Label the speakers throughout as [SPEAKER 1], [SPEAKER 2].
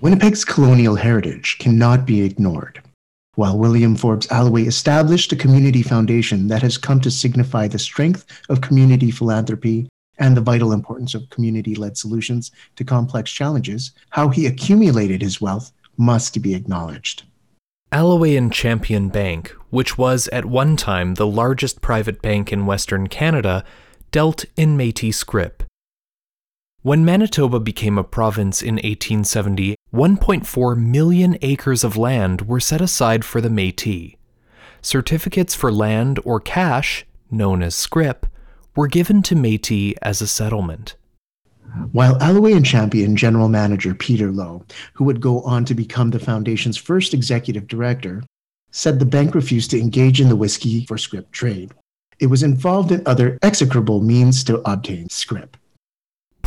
[SPEAKER 1] Winnipeg's colonial heritage cannot be ignored. While William Forbes Alloway established a community foundation that has come to signify the strength of community philanthropy and the vital importance of community led solutions to complex challenges, how he accumulated his wealth must be acknowledged.
[SPEAKER 2] Alloway and Champion Bank, which was at one time the largest private bank in Western Canada, dealt in Metis scrip. When Manitoba became a province in 1870, 1.4 million acres of land were set aside for the Metis. Certificates for land or cash, known as scrip, were given to Metis as a settlement.
[SPEAKER 1] While Alloway and Champion General Manager Peter Lowe, who would go on to become the Foundation's first executive director, said the bank refused to engage in the whiskey for scrip trade. It was involved in other execrable means to obtain scrip.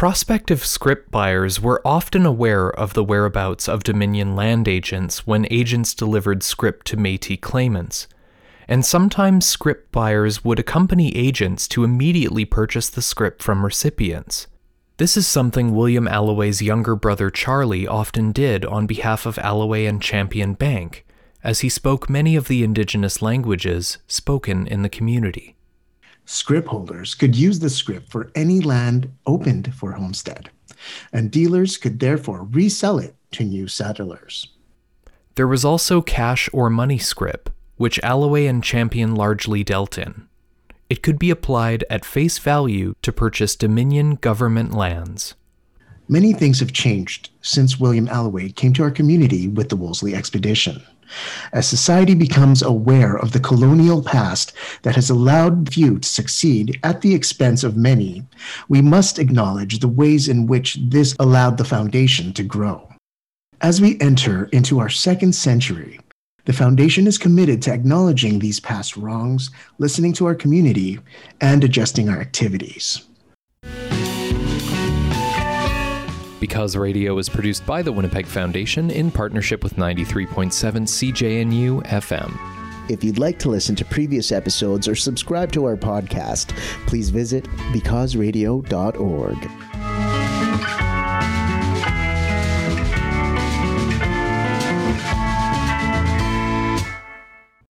[SPEAKER 2] Prospective scrip buyers were often aware of the whereabouts of Dominion land agents when agents delivered scrip to Metis claimants and sometimes scrip buyers would accompany agents to immediately purchase the scrip from recipients. This is something William Alloway's younger brother Charlie often did on behalf of Alloway and Champion Bank, as he spoke many of the indigenous languages spoken in the community.
[SPEAKER 1] Scrip holders could use the scrip for any land opened for homestead, and dealers could therefore resell it to new settlers.
[SPEAKER 2] There was also cash or money scrip, which Alloway and Champion largely dealt in. It could be applied at face value to purchase Dominion government lands.
[SPEAKER 1] Many things have changed since William Alloway came to our community with the Wolseley expedition. As society becomes aware of the colonial past that has allowed few to succeed at the expense of many, we must acknowledge the ways in which this allowed the foundation to grow. As we enter into our second century, the Foundation is committed to acknowledging these past wrongs, listening to our community, and adjusting our activities.
[SPEAKER 2] Because Radio is produced by the Winnipeg Foundation in partnership with 93.7 CJNU FM.
[SPEAKER 3] If you'd like to listen to previous episodes or subscribe to our podcast, please visit becauseradio.org.